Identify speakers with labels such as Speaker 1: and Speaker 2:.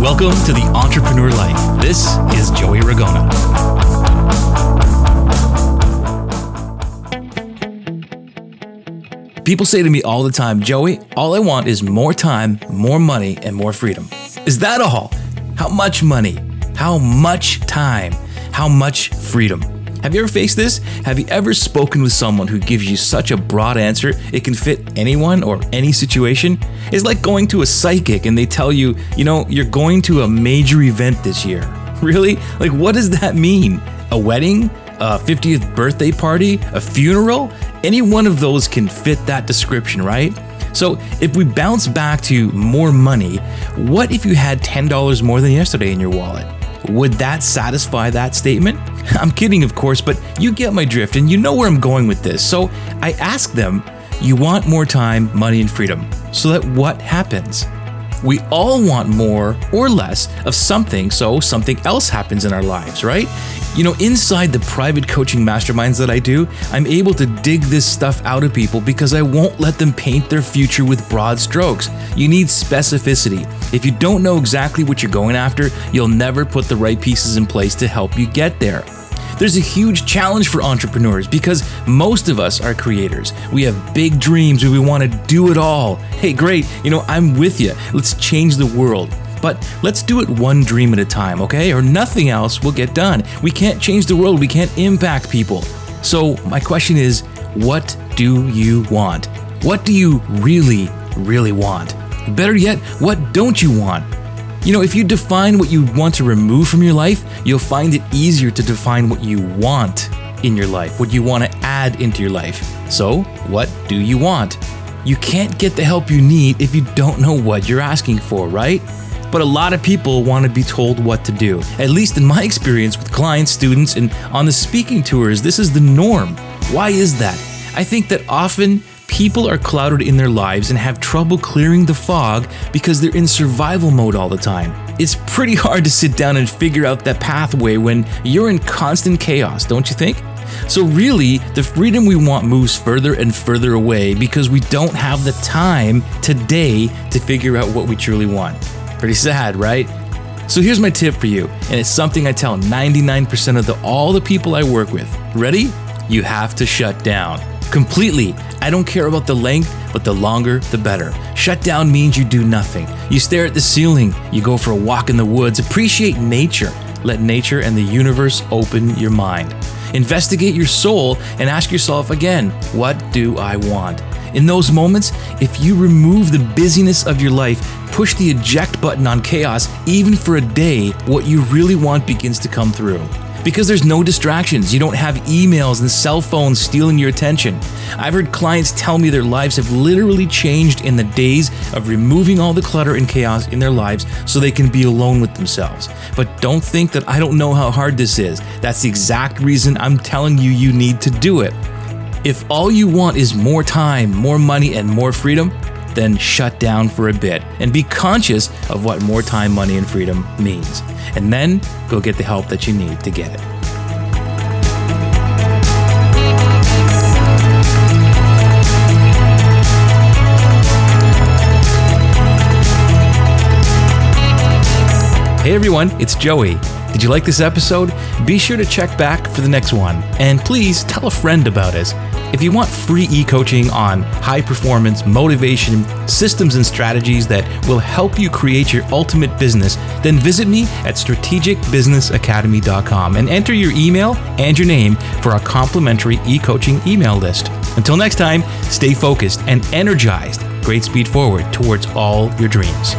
Speaker 1: Welcome to the Entrepreneur Life. This is Joey Ragona. People say to me all the time, Joey, all I want is more time, more money, and more freedom. Is that all? How much money? How much time? How much freedom? Have you ever faced this? Have you ever spoken with someone who gives you such a broad answer it can fit anyone or any situation? It's like going to a psychic and they tell you, you know, you're going to a major event this year. Really? Like, what does that mean? A wedding? A 50th birthday party? A funeral? Any one of those can fit that description, right? So, if we bounce back to more money, what if you had $10 more than yesterday in your wallet? Would that satisfy that statement? I'm kidding, of course, but you get my drift and you know where I'm going with this. So I ask them, You want more time, money, and freedom. So that what happens? We all want more or less of something, so something else happens in our lives, right? You know, inside the private coaching masterminds that I do, I'm able to dig this stuff out of people because I won't let them paint their future with broad strokes. You need specificity. If you don't know exactly what you're going after, you'll never put the right pieces in place to help you get there. There's a huge challenge for entrepreneurs because most of us are creators. We have big dreams we want to do it all. Hey, great, you know, I'm with you. Let's change the world. But let's do it one dream at a time, okay? Or nothing else will get done. We can't change the world, we can't impact people. So, my question is what do you want? What do you really, really want? Better yet, what don't you want? You know, if you define what you want to remove from your life, you'll find it easier to define what you want in your life, what you want to add into your life. So, what do you want? You can't get the help you need if you don't know what you're asking for, right? But a lot of people want to be told what to do. At least in my experience with clients, students, and on the speaking tours, this is the norm. Why is that? I think that often people are clouded in their lives and have trouble clearing the fog because they're in survival mode all the time. It's pretty hard to sit down and figure out that pathway when you're in constant chaos, don't you think? So, really, the freedom we want moves further and further away because we don't have the time today to figure out what we truly want. Pretty sad, right? So here's my tip for you, and it's something I tell 99% of the, all the people I work with. Ready? You have to shut down completely. I don't care about the length, but the longer, the better. Shut down means you do nothing. You stare at the ceiling, you go for a walk in the woods, appreciate nature. Let nature and the universe open your mind. Investigate your soul and ask yourself again, what do I want? In those moments, if you remove the busyness of your life, push the eject button on chaos, even for a day, what you really want begins to come through because there's no distractions. You don't have emails and cell phones stealing your attention. I've heard clients tell me their lives have literally changed in the days of removing all the clutter and chaos in their lives so they can be alone with themselves. But don't think that I don't know how hard this is. That's the exact reason I'm telling you you need to do it. If all you want is more time, more money, and more freedom, then shut down for a bit and be conscious of what more time, money, and freedom means. And then go get the help that you need to get it. Hey everyone, it's Joey. Did you like this episode? Be sure to check back for the next one. And please tell a friend about us. If you want free e coaching on high performance, motivation, systems, and strategies that will help you create your ultimate business, then visit me at strategicbusinessacademy.com and enter your email and your name for our complimentary e coaching email list. Until next time, stay focused and energized. Great speed forward towards all your dreams.